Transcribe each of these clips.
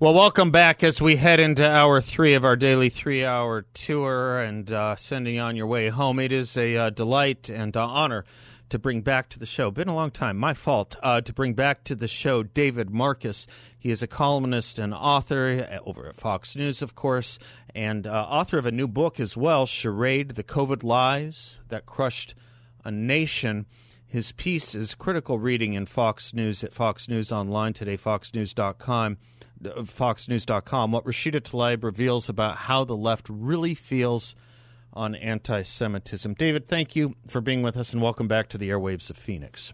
Well, welcome back as we head into hour three of our daily three hour tour and uh, sending you on your way home. It is a uh, delight and uh, honor to bring back to the show. Been a long time, my fault, uh, to bring back to the show David Marcus. He is a columnist and author uh, over at Fox News, of course, and uh, author of a new book as well, Charade The COVID Lies That Crushed a Nation. His piece is critical reading in Fox News at Fox News Online today, foxnews.com foxnews.com what Rashida Tlaib reveals about how the left really feels on anti Semitism. David, thank you for being with us and welcome back to the airwaves of Phoenix.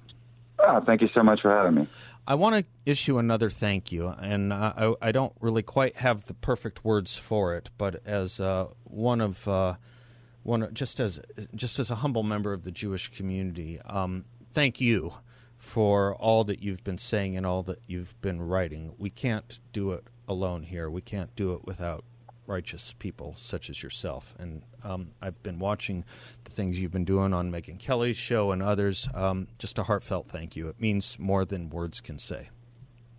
Oh, thank you so much for having me. I want to issue another thank you, and I, I, don't really quite have the perfect words for it, but as uh, one of uh, one just as just as a humble member of the Jewish community, um, thank you for all that you've been saying and all that you've been writing. We can't do it alone here. We can't do it without righteous people such as yourself. And um, I've been watching the things you've been doing on Megyn Kelly's show and others. Um, just a heartfelt thank you. It means more than words can say.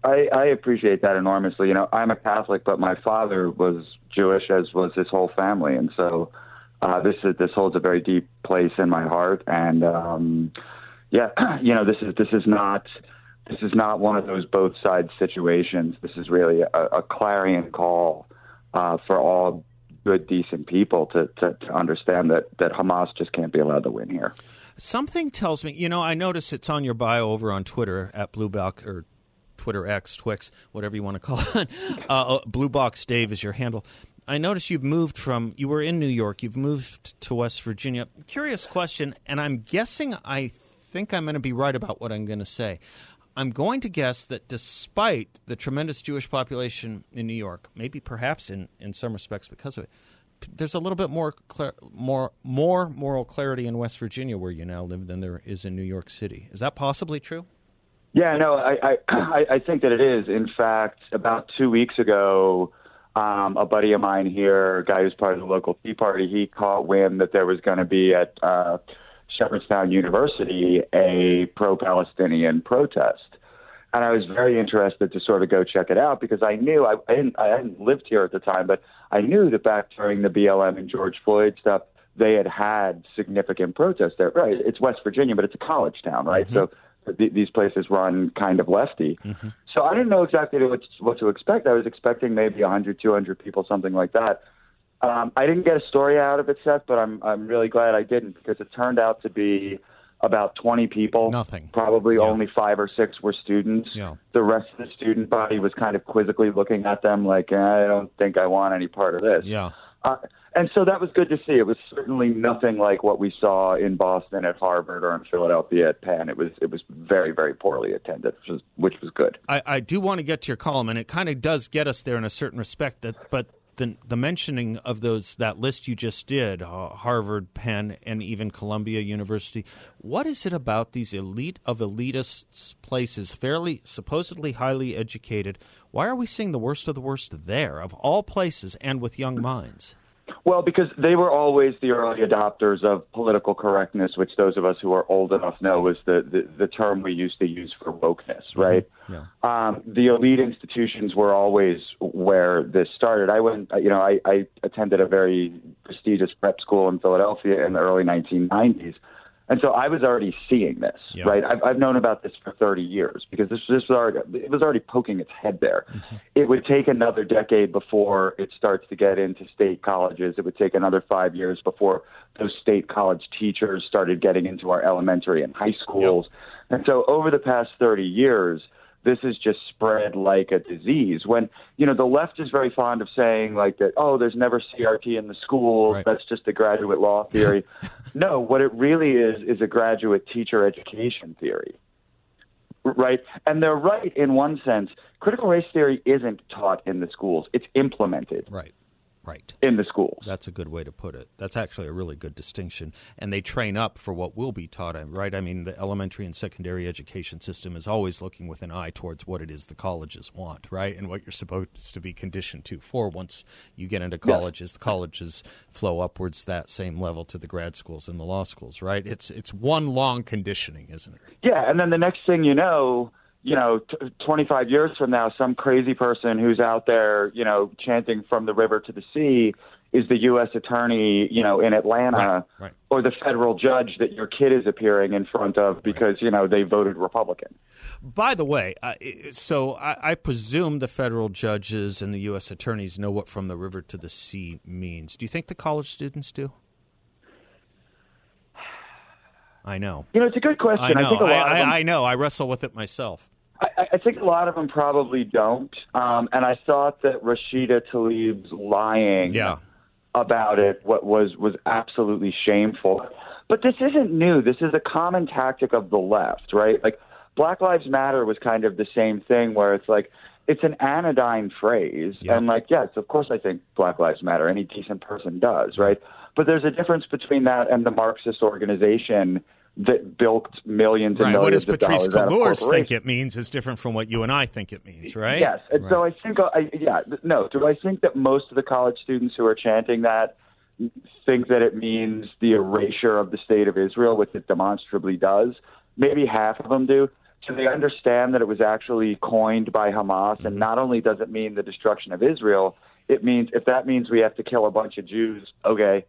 I, I appreciate that enormously. You know, I'm a Catholic, but my father was Jewish, as was his whole family, and so uh, this is this holds a very deep place in my heart. And um, yeah, you know, this is this is not this is not one of those both sides situations. This is really a, a clarion call uh, for all good, decent people to, to, to understand that that Hamas just can't be allowed to win here. Something tells me, you know, I notice it's on your bio over on Twitter at Bluebox or Twitter X, Twix, whatever you want to call it. Uh, uh, Blue Box Dave is your handle. I notice you've moved from you were in New York, you've moved to West Virginia. Curious question, and I'm guessing I think I'm going to be right about what I'm going to say. I'm going to guess that despite the tremendous Jewish population in New York, maybe perhaps in, in some respects because of it, there's a little bit more clar- more more moral clarity in West Virginia where you now live than there is in New York City. Is that possibly true? Yeah, no, I I, I think that it is. In fact, about two weeks ago, um, a buddy of mine here, a guy who's part of the local Tea Party, he caught wind that there was going to be at uh, Shepherdstown University a pro Palestinian protest. And I was very interested to sort of go check it out because I knew I, I, didn't, I hadn't lived here at the time, but I knew that back during the BLM and George Floyd stuff, they had had significant protests there. Right, it's West Virginia, but it's a college town, right? Mm-hmm. So th- these places run kind of lefty. Mm-hmm. So I didn't know exactly what, what to expect. I was expecting maybe 100, 200 people, something like that. Um, I didn't get a story out of it, Seth, but I'm I'm really glad I didn't because it turned out to be about 20 people. Nothing. Probably yeah. only five or six were students. Yeah. The rest of the student body was kind of quizzically looking at them like, eh, I don't think I want any part of this. Yeah. Uh, and so that was good to see. It was certainly nothing like what we saw in Boston at Harvard or in Philadelphia at Penn. It was it was very very poorly attended, which was, which was good. I, I do want to get to your column, and it kind of does get us there in a certain respect. That but the the mentioning of those that list you just did, uh, Harvard, Penn, and even Columbia University. What is it about these elite of elitists places, fairly supposedly highly educated? Why are we seeing the worst of the worst there, of all places, and with young minds? Well, because they were always the early adopters of political correctness, which those of us who are old enough know is the, the, the term we used to use for wokeness, mm-hmm. right? Yeah. Um, the elite institutions were always where this started. I went, you know, I, I attended a very prestigious prep school in Philadelphia in the early 1990s and so I was already seeing this, yeah. right? I've, I've known about this for 30 years because this, this was already, it was already poking its head there. Mm-hmm. It would take another decade before it starts to get into state colleges. It would take another five years before those state college teachers started getting into our elementary and high schools. Yep. And so over the past 30 years, this is just spread like a disease. When you know the left is very fond of saying like that, oh, there's never CRT in the schools. Right. That's just a graduate law theory. no, what it really is is a graduate teacher education theory. right? And they're right in one sense. Critical race theory isn't taught in the schools; it's implemented. Right. Right. In the schools. That's a good way to put it. That's actually a really good distinction. And they train up for what will be taught, uh, right? I mean, the elementary and secondary education system is always looking with an eye towards what it is the colleges want, right? And what you're supposed to be conditioned to for once you get into colleges. The colleges flow upwards that same level to the grad schools and the law schools, right? It's it's one long conditioning, isn't it? Yeah, and then the next thing you know, you know, t- 25 years from now, some crazy person who's out there, you know, chanting from the river to the sea is the U.S. attorney, you know, in Atlanta, right, right. or the federal judge that your kid is appearing in front of because you know they voted Republican. By the way, uh, so I, I, presume the federal judges and the U.S. attorneys know what "from the river to the sea" means. Do you think the college students do? I know. You know, it's a good question. I know. I, think a lot I, them, I know. I wrestle with it myself. I, I think a lot of them probably don't. Um, and I thought that Rashida Tlaib's lying Yeah. about it what was was absolutely shameful. But this isn't new. This is a common tactic of the left, right? Like Black Lives Matter was kind of the same thing where it's like it's an anodyne phrase Yeah. and like yes, of course I think Black Lives Matter. Any decent person does, right? But there's a difference between that and the Marxist organization that bilked millions and Right. millions What does Patrisse dollars out of Cullors think it means is different from what you and I think it means, right? Yes, and so I think, I, yeah, no. Do I think that most of the college students who are chanting that think that it means the erasure of the state of Israel, which it demonstrably does? Maybe half of them do. So they understand that it was actually coined by Hamas, Mm-hmm. and not only does it mean the destruction of Israel, it means if that means we have to kill a bunch of Jews, okay.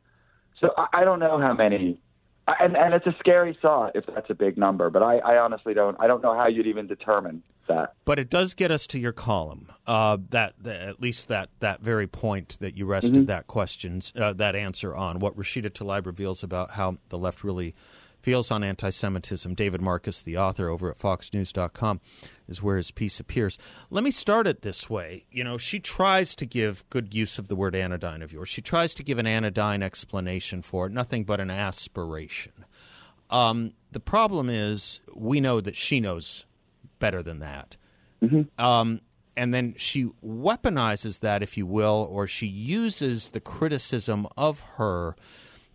So I, I don't know how many and and it's a scary thought if that's a big number, but I, I honestly don't. I don't know how you'd even determine that. But it does get us to your column. Uh, that, that at least that that very point that you rested Mm-hmm. that questions uh, that answer on what Rashida Tlaib reveals about how the left really feels on anti-Semitism. David Marcus, the author over at FoxNews.com, is where his piece appears. Let me start it this way. You know, she tries to give good use of the word anodyne of yours. She tries to give an anodyne explanation for it, nothing but an aspiration. Um, the problem is, we know that she knows better than that. Um, and then she weaponizes that, if you will, or she uses the criticism of her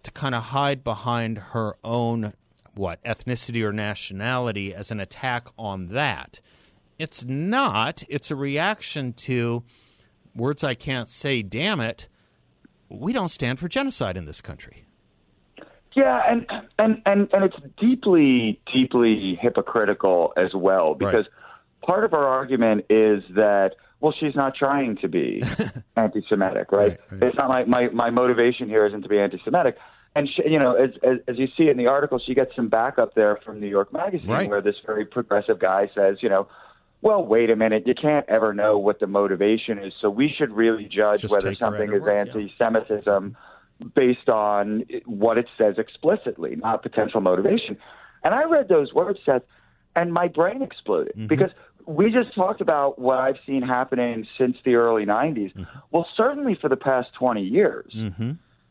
to kind of hide behind her own what ethnicity or nationality as an attack on that. It's not. It's a reaction to words I can't say. Damn it, we don't stand for genocide in this country. Yeah, and and and and it's deeply deeply hypocritical as well because part of our argument is that well she's not trying to be anti-Semitic, right? Right, right. It's not my, my my motivation here isn't to be anti-Semitic. And she, you know, as, as as you see in the article, she gets some backup there from New York Magazine, Right. where this very progressive guy says, you know, well, wait a minute, you can't ever know what the motivation is, so we should really judge Just whether take her at something is word, anti-Semitism based on what it says explicitly, not potential motivation. And I read those words, Seth, and my brain exploded Mm-hmm. because we just talked about what I've seen happening since the early 90s. Mm-hmm. Well, certainly for the past 20 years,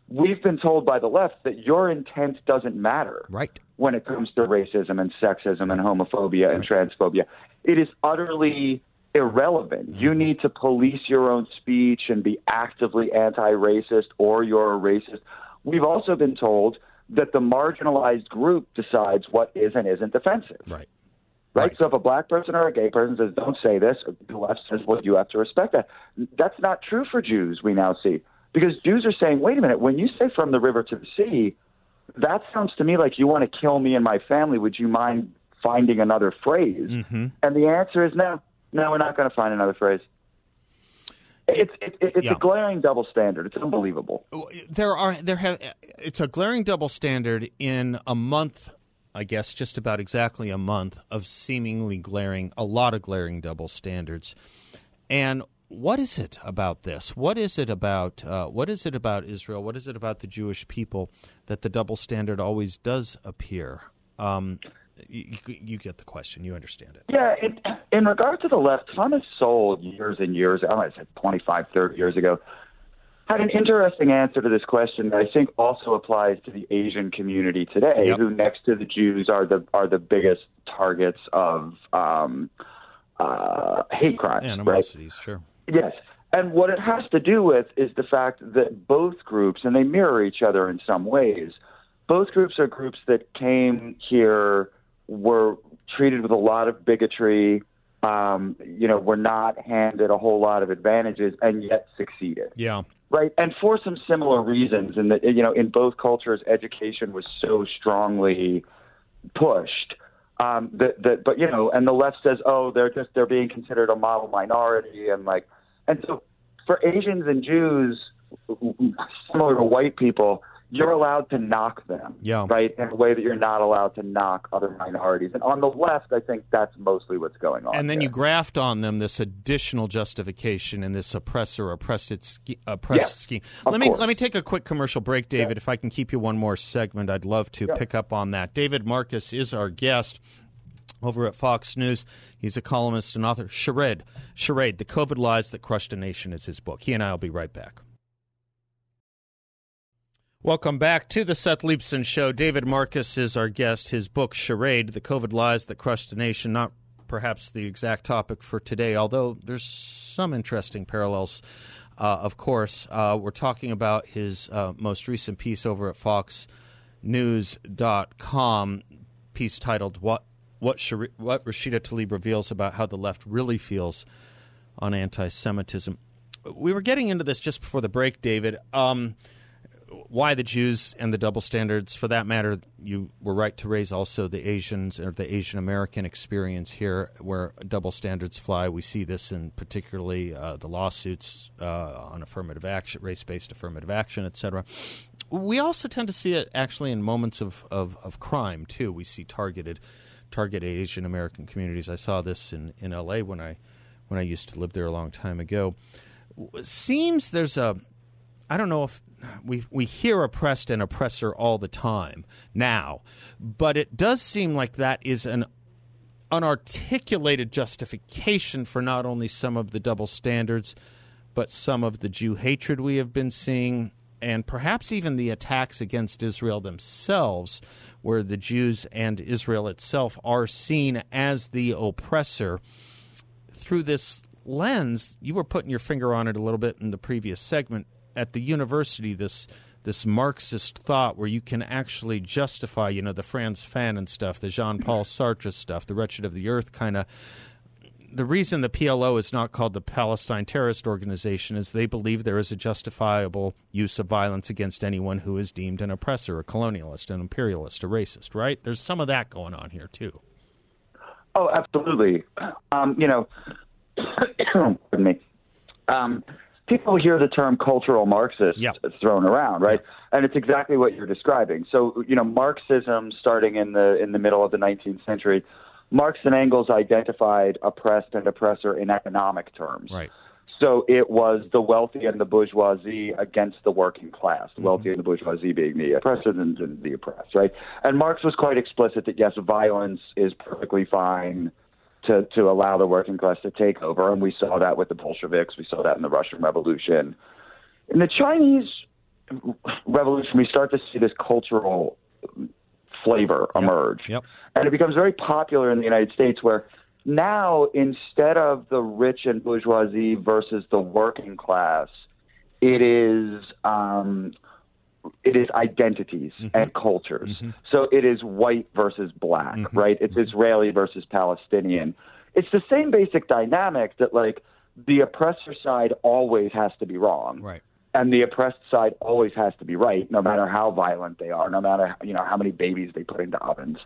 we've been told by the left that your intent doesn't matter Right. when it comes to racism and sexism and homophobia and transphobia. It is utterly irrelevant. You Mm-hmm. need to police your own speech and be actively anti racist or you're a racist. We've also been told that the marginalized group decides what is and isn't offensive. Right. Right? Right. So if a black person or a gay person says, don't say this, the left says, well, you have to respect that. That's not true for Jews, we now see. Because Jews are saying, wait a minute, when you say from the river to the sea, that sounds to me like you want to kill me and my family. Would you mind finding another phrase? Mm-hmm. And the answer is no. No, we're not going to find another phrase. It's it, it, it's Yeah. a glaring double standard. It's unbelievable. there are there have it's a glaring double standard in a month i guess just about exactly a month of seemingly glaring a lot of glaring double standards. And what is it about this? What is it about uh, what is it about israel? What is it about the jewish people that the double standard always does appear? Um, you, you get the question. You understand it. Yeah, in, in regard to the left, Thomas Sowell years and years, I it's like 25, 30 years ago, had an interesting answer to this question that I think also applies to the Asian community today, Yep. who next to the Jews are the are the biggest targets of um, uh, hate crimes. right? Animosities, sure. Yes. And what it has to do with is the fact that both groups, and they mirror each other in some ways, both groups are groups that came here, were treated with a lot of bigotry, um, you know, were not handed a whole lot of advantages, and yet succeeded. Yeah. Right, and for some similar reasons, in that you know, in both cultures, education was so strongly pushed um, that that. But you know, and the left says, oh, they're just they're being considered a model minority, and like, and so for Asians and Jews, similar to white people, you're allowed to knock them, Yeah. right, in a way that you're not allowed to knock other minorities. And on the left, I think that's mostly what's going on. And then there. you graft on them this additional justification and this oppressor oppressed oppressed Yes, scheme. Let me course. let me take a quick commercial break, David. If I can keep you one more segment, I'd love to pick up on that. David Marcus is our guest over at Fox News. He's a columnist and author. Charade, Charade, the COVID lies that crushed a nation is his book. He and I will be right back. Welcome back to the Seth Leibsohn Show. David Marcus is our guest. His book, Charade, The COVID Lies That Crushed a Nation, not perhaps the exact topic for today, although there's some interesting parallels, uh, of course. Uh, we're talking about his uh, most recent piece over at FoxNews.com, piece titled What, what, Shari- what Rashida Tlaib Reveals About How the Left Really Feels on Anti Semitism. We were getting into this just before the break, David. Um, why the Jews and the double standards. For that matter, you were right to raise also the Asians or the Asian American experience here, where double standards fly. We see this in particularly uh, the lawsuits uh, on affirmative action, race-based affirmative action, et cetera. We also tend to see it actually in moments of, of, of crime too. We see targeted targeted Asian American communities. I saw this in, in L.A. when I when I used to live there a long time ago. Seems there's a I don't know if we we hear oppressed and oppressor all the time now, but it does seem like that is an unarticulated justification for not only some of the double standards, but some of the Jew hatred we have been seeing, and perhaps even the attacks against Israel themselves, where the Jews and Israel itself are seen as the oppressor through this lens, you were putting your finger on it a little bit in the previous segment. At the university, this this Marxist thought where you can actually justify, you know, the Frantz Fanon stuff, the Jean Paul Sartre stuff, the Wretched of the Earth kind of. The reason the PLO is not called the Palestine Terrorist Organization is they believe there is a justifiable use of violence against anyone who is deemed an oppressor, a colonialist, an imperialist, a racist, right? There's some of that going on here, too. Oh, absolutely. Um, you know, pardon me. Um, people hear the term cultural Marxist Yeah. thrown around, right? And it's exactly what you're describing. So, you know, Marxism, starting in the in the middle of the 19th century, Marx and Engels identified oppressed and oppressor in economic terms. Right. So it was the wealthy and the bourgeoisie against the working class, the mm-hmm. wealthy and the bourgeoisie being the oppressor and the oppressed, right? And Marx was quite explicit that yes, violence is perfectly fine to to allow the working class to take over, and we saw that with the Bolsheviks, we saw that in the Russian Revolution. In the Chinese Revolution, we start to see this cultural flavor emerge. Yep. And it becomes very popular in the United States where now instead of the rich and bourgeoisie versus the working class, it is um, it is identities mm-hmm. and cultures. Mm-hmm. So it is white versus black, mm-hmm. right? It's Israeli versus Palestinian. It's the same basic dynamic that like the oppressor side always has to be wrong Right. and the oppressed side always has to be right, no matter how violent they are, no matter you know how many babies they put into ovens.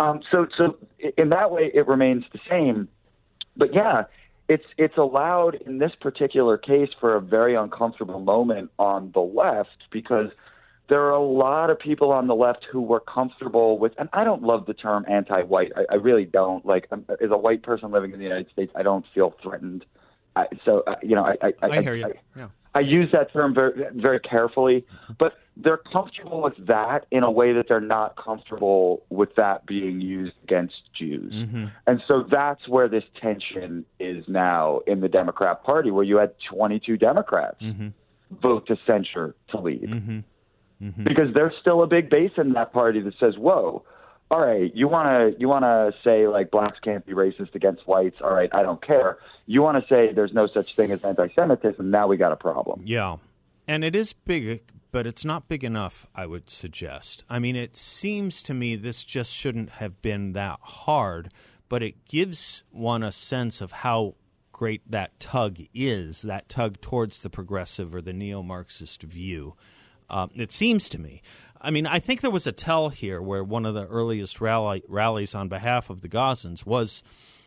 Um, so, so in that way, it remains the same. But yeah, it's it's allowed in this particular case for a very uncomfortable moment on the left because there are a lot of people on the left who were comfortable with, and I don't love the term anti-white. I, I really don't. Like, um, as a white person living in the United States, I don't feel threatened. I, so, uh, you know, I, I, I hear you. Yeah. I use that term very, very carefully, but they're comfortable with that in a way that they're not comfortable with that being used against Jews. And so that's where this tension is now in the Democrat Party, where you had 22 Democrats vote to censure Tlaib. Mm-hmm. Mm-hmm. Because there's still a big base in that party that says, whoa, all right, you want to you want to say like blacks can't be racist against whites. All right, I don't care. You want to say there's no such thing as anti-Semitism. Now we got a problem. Yeah, and it is big, but it's not big enough. I would suggest. I mean, it seems to me this just shouldn't have been that hard, but it gives one a sense of how great that tug is. That tug towards the progressive or the neo-Marxist view. Uh, it seems to me. I mean, I think there was a tell here where one of the earliest rally, rallies on behalf of the Gazans was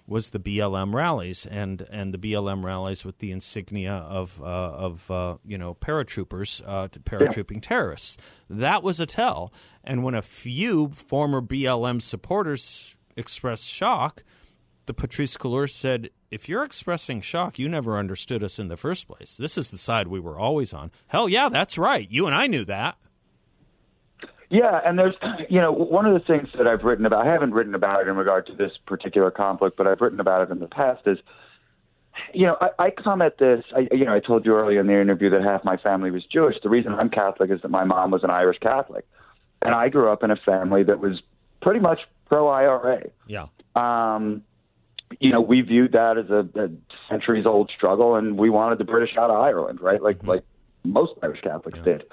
was the BLM rallies and and the BLM rallies with the insignia of uh, of uh, you know paratroopers uh, paratrooping yeah. terrorists. That was a tell. And when a few former BLM supporters expressed shock, the Patrisse Cullors said, "If you're expressing shock, you never understood us in the first place. This is the side we were always on." Hell yeah, that's right. You and I knew that. Yeah, and there's, you know, one of the things that I've written about, I haven't written about it in regard to this particular conflict, but I've written about it in the past is, you know, I, I come at this, I, you know, I told you earlier in the interview that half my family was Jewish. The reason I'm Catholic is that my mom was an Irish Catholic. And I grew up in a family that was pretty much pro IRA. Yeah. Um, you know, we viewed that as a, a centuries old struggle, and we wanted the British out of Ireland, right? Like, mm-hmm. like most Irish Catholics yeah. did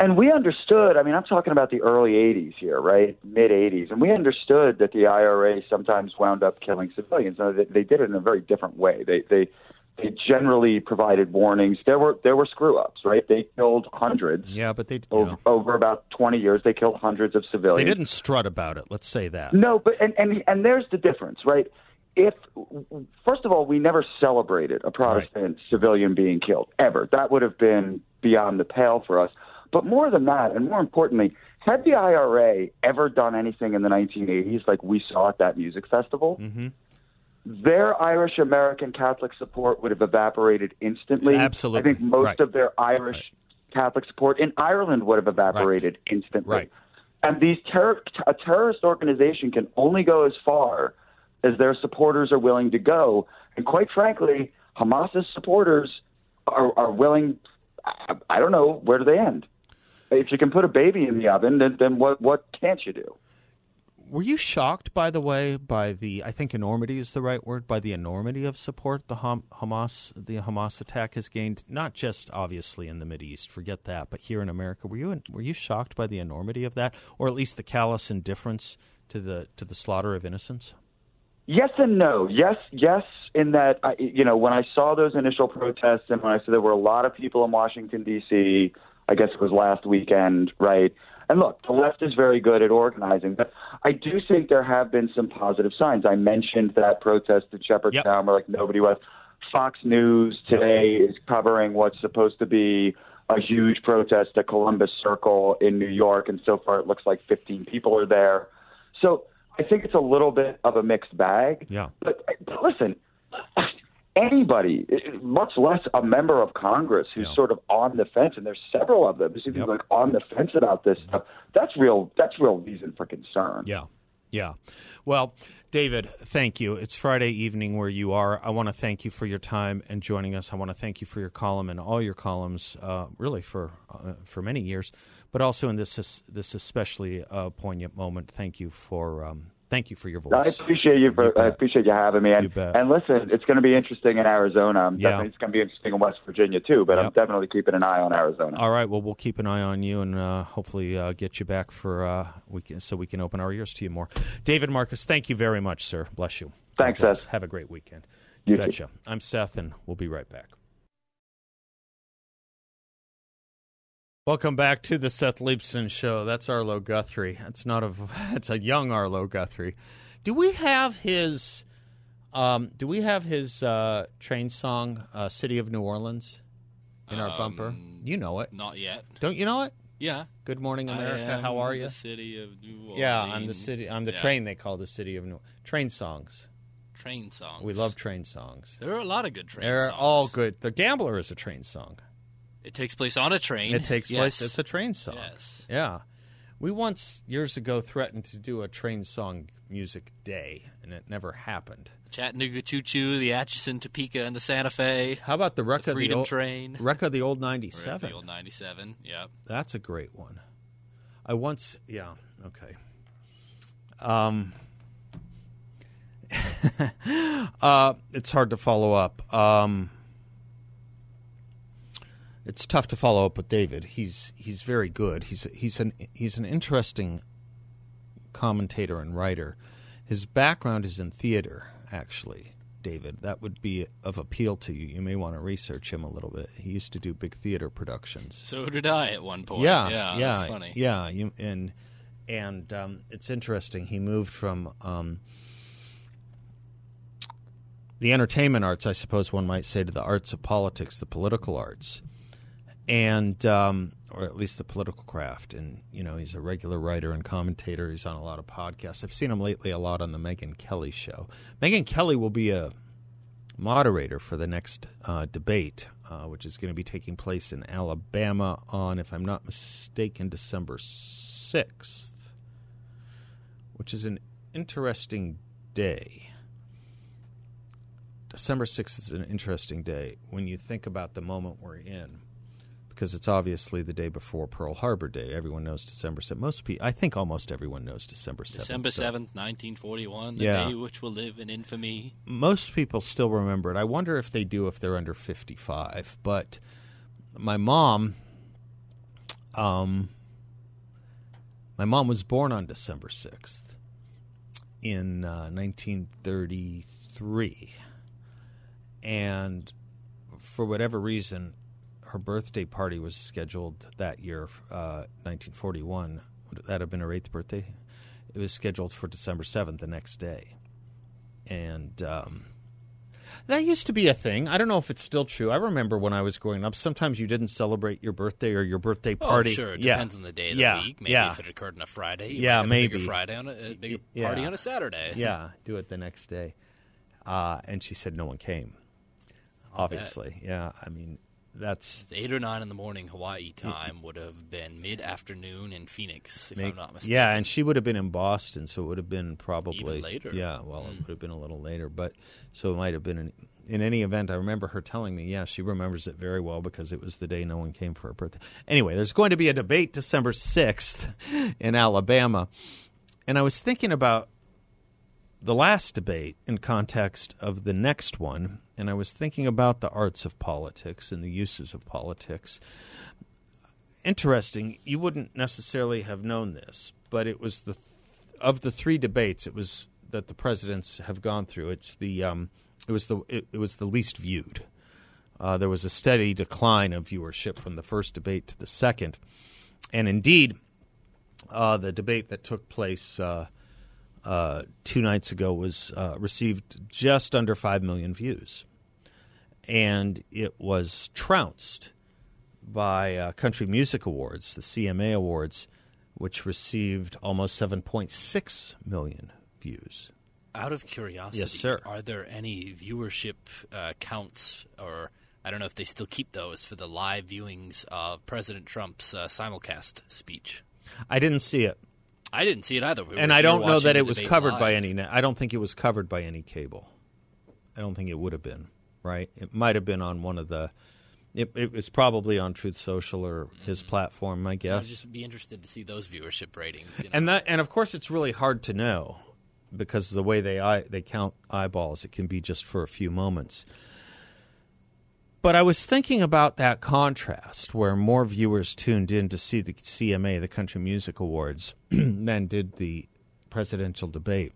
and we understood. I mean, I'm talking about the early '80s here, right, mid '80s, and we understood that the IRA sometimes wound up killing civilians. Now, they, they did it in a very different way. They they they generally provided warnings. There were there were screw ups, right? They killed hundreds. Yeah, but they over, over, about 20 years they killed hundreds of civilians. They didn't strut about it. Let's say that. No, but and and and there's the difference, right? If first of all, we never celebrated a Protestant right. civilian being killed ever. That would have been beyond the pale for us. But more than that, and more importantly, had the IRA ever done anything in the 1980s like we saw at that music festival, mm-hmm. their Irish American Catholic support would have evaporated instantly. Absolutely. I think most right. of their Irish right. Catholic support in Ireland would have evaporated right. instantly. Right. And these ter- a terrorist organization can only go as far as their supporters are willing to go. And quite frankly, Hamas's supporters are, are willing. I, I don't know where do they end if you can put a baby in the oven, then, then what what can't you do? Were you shocked, by the way, by the I think enormity is the right word, by the enormity of support the Hamas the Hamas attack has gained, not just obviously in the Mid East, forget that, but here in America. Were you were you shocked by the enormity of that, or at least the callous indifference to the to the slaughter of innocents? Yes and no. Yes, yes. In that, I, you know, when I saw those initial protests, and when I saw there were a lot of people in Washington D.C I guess it was last weekend, right? And look, the left is very good at organizing, but I do think there have been some positive signs. I mentioned that protest at Shepherdstown yep. where like nobody was. Fox News today is covering what's supposed to be a huge protest at Columbus Circle in New York, and so far it looks like 15 people are there. So I think it's a little bit of a mixed bag. Yeah. But, but listen, anybody, much less a member of Congress who's yeah. sort of on the fence, and there's several of them who seem yep. like on the fence about this stuff. That's real. That's real reason for concern. Yeah, yeah. Well, David, thank you. It's Friday evening where you are. I want to thank you for your time and joining us. I want to thank you for your column and all your columns, uh, really for uh, for many years, but also in this this especially uh, poignant moment. Thank you for um, Thank you for your voice. I appreciate you for you I appreciate you having me. And, and listen, it's going to be interesting in Arizona. I'm yeah. it's going to be interesting in West Virginia too. But yep. I'm definitely keeping an eye on Arizona. All right. Well, we'll keep an eye on you and uh, hopefully uh, get you back for uh, we can, so we can open our ears to you more. David Marcus, thank you very much, sir. Bless you. Thanks, Seth. Have a great weekend. You betcha. I'm Seth, and we'll be right back. Welcome back to the Seth Leibsohn Show. That's Arlo Guthrie. That's not a. It's a young Arlo Guthrie. Do we have his? Um, do we have his uh, train song uh, "City of New Orleans" in our um, bumper? You know it. Not yet. Don't you know it? Yeah. Good morning, America. How are you? The city of New Orleans. Yeah, I'm the city. I'm the yeah. train. They call the city of New train songs. Train songs. We love train songs. There are a lot of good train. Songs. They're songs. all good. The Gambler is a train song. It takes place on a train. It takes yes. place. It's a train song. Yes. Yeah. We once years ago threatened to do a train song music day, and it never happened. Chattanooga Choo Choo, the Atchison, Topeka, and the Santa Fe. How about the wreck The of the Freedom old, Train. wreck of the old '97? The old 97, yeah. That's a great one. I once, yeah, okay. Um, uh, it's hard to follow up. Um, it's tough to follow up with David. He's he's very good. He's he's an he's an interesting commentator and writer. His background is in theater, actually. David, that would be of appeal to you. You may want to research him a little bit. He used to do big theater productions. So did I at one point. Yeah, yeah, yeah, that's funny. Yeah, you, and and um, it's interesting. He moved from um, the entertainment arts, I suppose one might say, to the arts of politics, the political arts, and um, or at least the political craft. And you know, he's a regular writer and commentator. He's on a lot of podcasts. I've seen him lately a lot on the Megyn Kelly show. Megyn Kelly will be a moderator for the next uh, debate, uh, which is going to be taking place in Alabama on, if I'm not mistaken, December 6th, which is an interesting day. December 6th is an interesting day when you think about the moment we're in. Because it's obviously the day before Pearl Harbor Day. Everyone knows December 7th. Most people, I think almost everyone knows December 7th. December so- 7th, 1941, the Yeah. day which will live in infamy. most people still remember it. I wonder if they do if they're under 55. But my mom, um, my mom was born on December 6th in uh, 1933. And for whatever reason, her birthday party was scheduled that year, uh, 1941. Would that have been her eighth birthday? It was scheduled for December 7th, the next day and um, that used to be a thing. I don't know if it's still true. I remember when I was growing up, sometimes you didn't celebrate your birthday or your birthday party. Oh, sure. It yeah. depends on the day of the yeah. week. Maybe yeah. if it occurred on a Friday, you Yeah, have a bigger Friday on a, a bigger party on a Saturday. yeah, do it the next day. Uh, and she said no one came. Obviously, yeah. I mean, that's Eight or nine in the morning Hawaii time would have been mid afternoon in Phoenix, if make- I'm not mistaken. yeah. And she would have been in Boston, so it would have been probably Even later. Hmm. Yeah, well, it would have been a little later, but so it might have been. In, in any event, I remember her telling me, yeah, she remembers it very well because it was the day no one came for her birthday. Anyway, there's going to be a debate December 6th in Alabama. And I was thinking about the last debate in context of the next one, and I was thinking about the arts of politics and the uses of politics. Interesting, you wouldn't necessarily have known this, but it was the of the three debates it was that the presidents have gone through. It's the um, it was the it, it was the least viewed. Uh, there was a steady decline of viewership from the first debate to the second, and indeed, uh, the debate that took place uh, uh, two nights ago was uh, received just under five million views, and it was trounced by uh, Country Music Awards, the CMA Awards, which received almost 7.6 million views. Out of curiosity, Yes, sir. are there any viewership uh, counts, or I don't know if they still keep those for the live viewings of President Trump's uh, simulcast speech? I didn't see it, I didn't see it either. We and I don't know that it was covered by any. I don't think it was covered by any cable. I don't think it would have been. Right? It might have been on one of the. It, it was probably on Truth Social or his mm-hmm. platform, I guess. I'd just be interested to see those viewership ratings. You know? and that and of course it's really hard to know because the way they eye, they count eyeballs it can be just for a few moments but i was thinking about that contrast where more viewers tuned in to see the cma the country music awards than did the presidential debate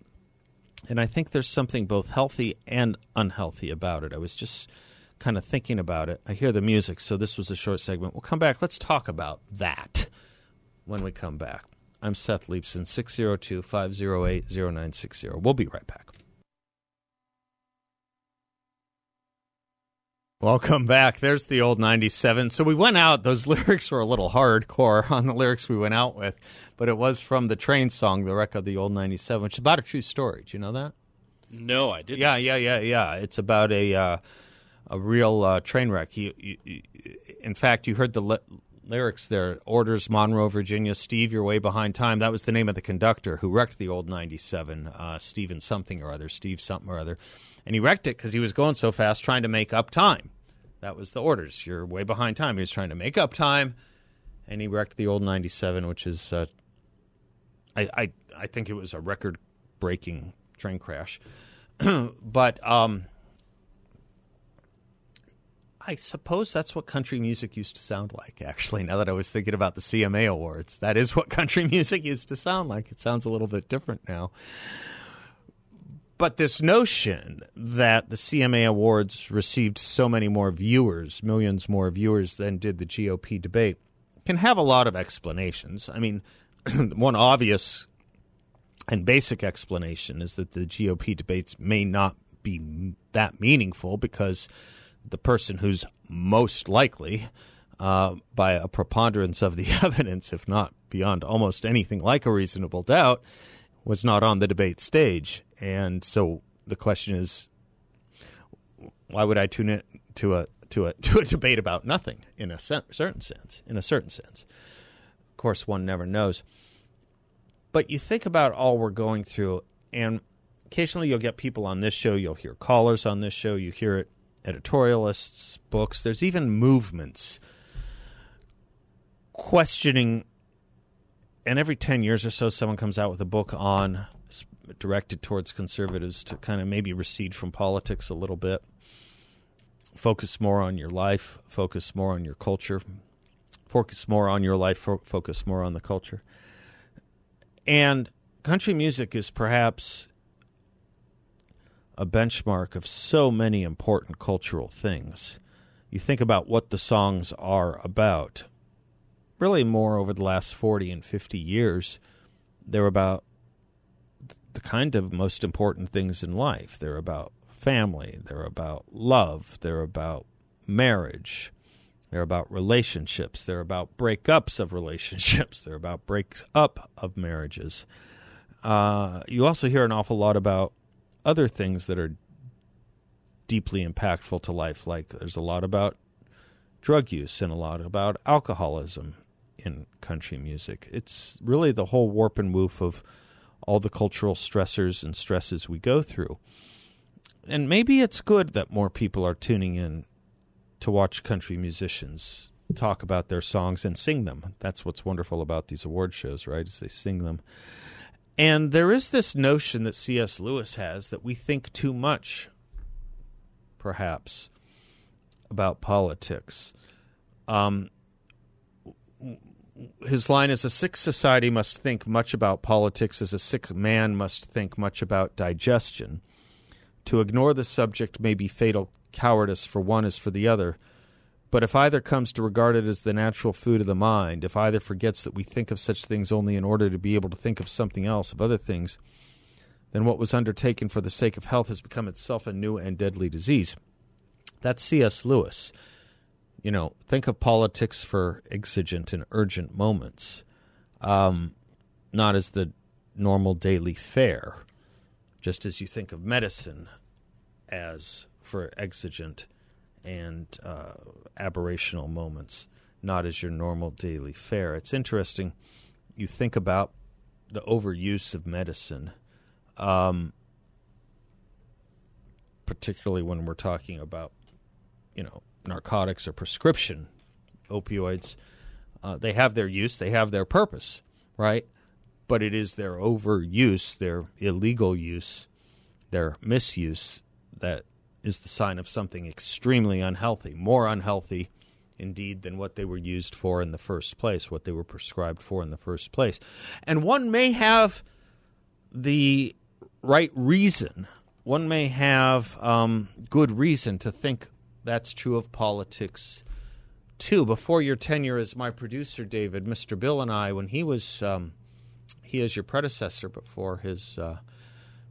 and i think there's something both healthy and unhealthy about it i was just kind of thinking about it i hear the music so this was a short segment we'll come back let's talk about that when we come back. I'm Seth Leibsohn, 602 508 0960. We'll be right back. Welcome back. There's the old 97. So we went out, those lyrics were a little hardcore on the lyrics we went out with, but it was from the train song, The Wreck of the Old 97, which is about a true story. Do you know that? no, I didn't. Yeah, yeah, yeah, yeah. It's about a uh, a real uh, train wreck. You, you, you, in fact, you heard the lyrics there. Orders, Monroe, Virginia. Steve, you're way behind time. That was the name of the conductor who wrecked the old 97, uh, Steven something or other, Steve something or other. And he wrecked it because he was going so fast trying to make up time. That was the orders. You're way behind time. He was trying to make up time, and he wrecked the old 97, which is, uh, I, I, I think it was a record breaking train crash. but, um, I suppose that's what country music used to sound like, actually, now that I was thinking about the CMA Awards. That is what country music used to sound like. It sounds a little bit different now. But this notion that the CMA Awards received so many more viewers, millions more viewers than did the GOP debate, can have a lot of explanations. I mean, one obvious and basic explanation is that the GOP debates may not be that meaningful because – the person who's most likely, uh, by a preponderance of the evidence, if not beyond almost anything like a reasonable doubt, was not on the debate stage. And so the question is, why would I tune in to a to a to a debate about nothing in a certain sense? In a certain sense, of course, one never knows. But you think about all we're going through, and occasionally you'll get people on this show, you'll hear callers on this show, you hear it editorialists, books. There's even movements questioning. And every 10 years or so, someone comes out with a book on directed towards conservatives to kind of maybe recede from politics a little bit, focus more on your life, focus more on your culture, focus more on your life, focus more on the culture. And country music is perhaps a benchmark of so many important cultural things. You think about what the songs are about. Really, more over the last 40 and 50 years, they're about the kind of most important things in life. They're about family, they're about love, they're about marriage, they're about relationships, they're about breakups of relationships, they're about breaks up of marriages. Uh, you also hear an awful lot about other things that are deeply impactful to life. Like there's a lot about drug use and a lot about alcoholism in country music. It's really the whole warp and woof of all the cultural stressors and stresses we go through. And maybe it's good that more people are tuning in to watch country musicians talk about their songs and sing them. That's what's wonderful about these award shows, right? Is they sing them. And there is this notion that C.S. Lewis has that we think too much, perhaps, about politics. Um, his line is A sick society must think much about politics as a sick man must think much about digestion. To ignore the subject may be fatal cowardice for one as for the other. But if either comes to regard it as the natural food of the mind, if either forgets that we think of such things only in order to be able to think of something else, of other things, then what was undertaken for the sake of health has become itself a new and deadly disease. That's C.S. Lewis. You know, think of politics for exigent and urgent moments, um, not as the normal daily fare, just as you think of medicine as for exigent and uh, aberrational moments, not as your normal daily fare. It's interesting. You think about the overuse of medicine, um, particularly when we're talking about, you know, narcotics or prescription opioids. Uh, they have their use, they have their purpose, right? But it is their overuse, their illegal use, their misuse that is the sign of something extremely unhealthy, more unhealthy indeed than what they were used for in the first place, what they were prescribed for in the first place. And one may have the right reason, one may have um, good reason to think that's true of politics too. Before your tenure as my producer, David, Mr. Bill and I, when he was, um, he is your predecessor before his. Uh,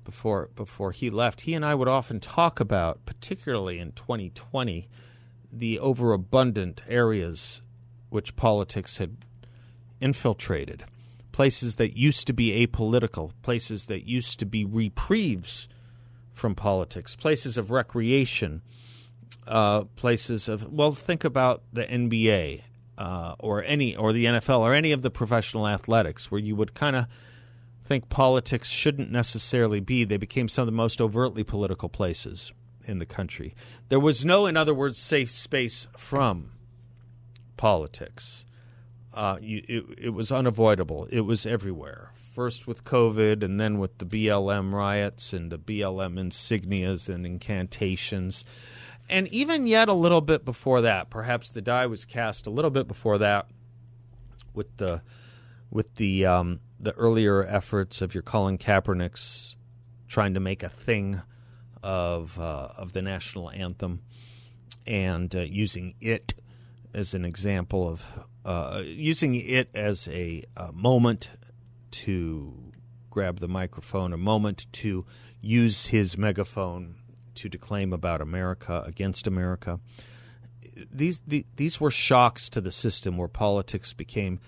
before before he left, he and I would often talk about, particularly in 2020, the overabundant areas which politics had infiltrated, places that used to be apolitical, places that used to be reprieves from politics, places of recreation, uh, places of well, think about the NBA uh, or any or the NFL or any of the professional athletics, where you would kind of think politics shouldn't necessarily be. They became some of the most overtly political places in the country. There was no, in other words, safe space from politics. Uh, you, it, it was unavoidable. It was everywhere. First with COVID, and then with the BLM riots and the BLM insignias and incantations. And even yet a little bit before that, perhaps the die was cast a little bit before that with the with the um, the earlier efforts of your Colin Kaepernicks trying to make a thing of uh, of the national anthem and uh, using it as an example of uh, using it as a, a, moment to grab the microphone, a moment to use his megaphone to declaim about America against America. These the, these were shocks to the system where politics became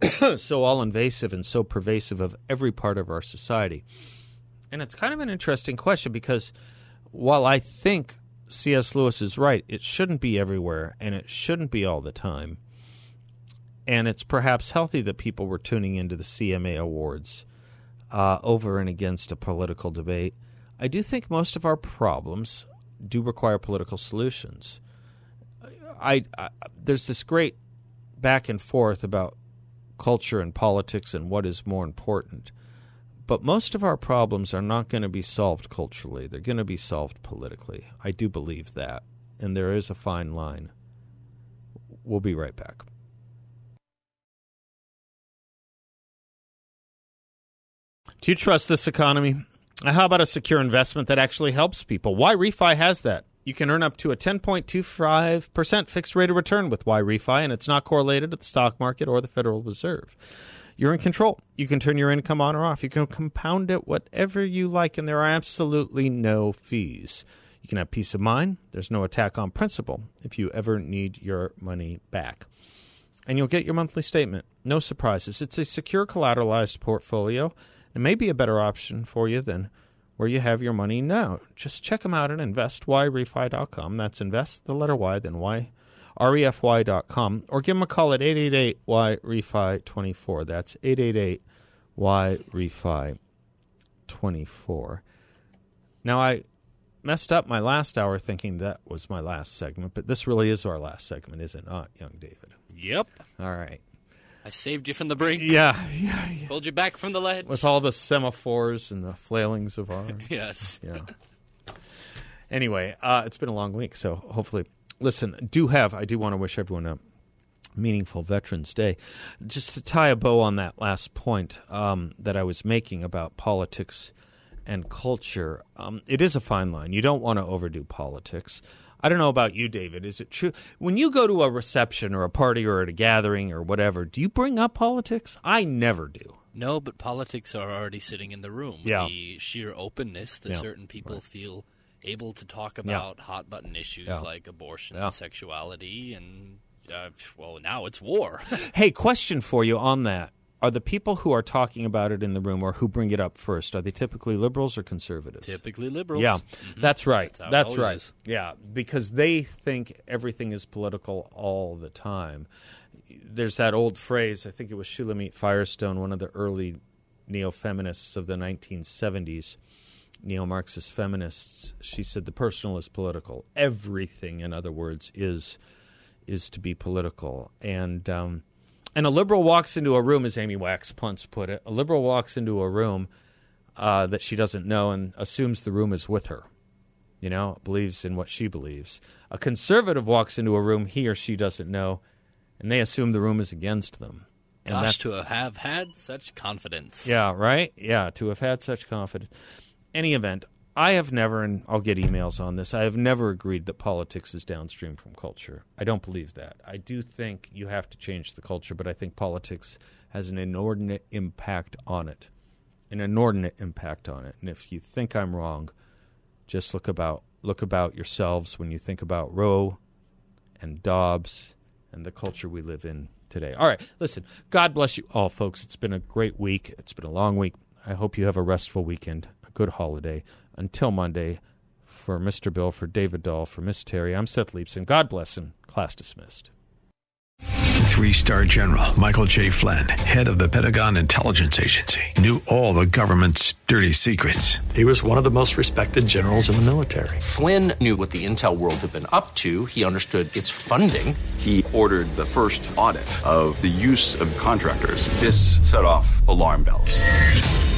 so all invasive and so pervasive of every part of our society. And it's kind of an interesting question because while I think C.S. Lewis is right, it shouldn't be everywhere and it shouldn't be all the time. And it's perhaps healthy that people were tuning into the CMA Awards uh, over and against a political debate. I do think most of our problems do require political solutions. I, I there's this great back and forth about culture and politics and what is more important. But most of our problems are not going to be solved culturally. They're going to be solved politically. I do believe that. And there is a fine line. We'll be right back. Do you trust this economy? Uh, how about a secure investment that actually helps people? YRefy has that. You can earn up to a 10.25% fixed rate of return with YRefy, and it's not correlated to the stock market or the Federal Reserve you're in control. You can turn your income on or off. You can compound it whatever you like, and there are absolutely no fees. You can have peace of mind. There's no attack on principle if you ever need your money back. And you'll get your monthly statement. No surprises. It's a secure collateralized portfolio. It may be a better option for you than where you have your money now. Just check them out at investyrefy.com. That's invest, the letter Y, then Y refy.com, or give them a call at 888 Y Refi 24. That's 888 Y Refi 24. Now, I messed up my last hour thinking that was my last segment, but this really is our last segment, is it not, young David? Yep. All right. I saved you from the brink. Yeah, yeah, yeah. Pulled you back from the ledge. With all the semaphores and the flailings of arms. yes. Yeah. Anyway, uh, it's been a long week, so hopefully listen, do have, I do want to wish everyone a meaningful Veterans Day. Just to tie a bow on that last point um, that I was making about politics and culture, um, it is a fine line. You don't want to overdo politics. I don't know about you, David. Is it true when you go to a reception or a party or at a gathering or whatever? Do you bring up politics? I never do. No, but politics are already sitting in the room. Yeah. The sheer openness that Yeah. certain people Right. feel able to talk about hot button issues Yeah. like abortion, Yeah. sexuality, and uh, well, now it's war. Hey, question for you on that. Are the people who are talking about it in the room or who bring it up first, are they typically liberals or conservatives? Typically liberals. Yeah, Mhm. that's right. That's That's right. is. Yeah, because they think everything is political all the time. There's that old phrase, I think it was Shulamith Firestone, one of the early neo feminists of the 1970s, neo Marxist feminists. She said the personal is political. Everything, in other words, is is to be political. And um, and a liberal walks into a room, as Amy Wax Punts put it. A liberal walks into a room uh, that she doesn't know and assumes the room is with her. You know, believes in what she believes. A conservative walks into a room he or she doesn't know, and they assume the room is against them. And Gosh, that's- to have had such confidence. yeah, right? Yeah, to have had such confidence. Any event, I have never, and I'll get emails on this, I have never agreed that politics is downstream from culture. I don't believe that. I do think you have to change the culture, but I think politics has an inordinate impact on it. An inordinate impact on it. And if you think I'm wrong, just look about look about yourselves when you think about Roe and Dobbs and the culture we live in today. All right, listen. God bless you all, folks. It's been a great week. It's been a long week. I hope you have a restful weekend, good holiday. Until Monday, for Mr. Bill, for David Dahl, for Miss Terry, I'm Seth Leibsohn. God bless and class dismissed. Three star general Michael J. Flynn, head of the Pentagon Intelligence Agency, knew all the government's dirty secrets. He was one of the most respected generals in the military. Flynn knew what the intel world had been up to. He understood its funding. He ordered the first audit of the use of contractors. This set off alarm bells.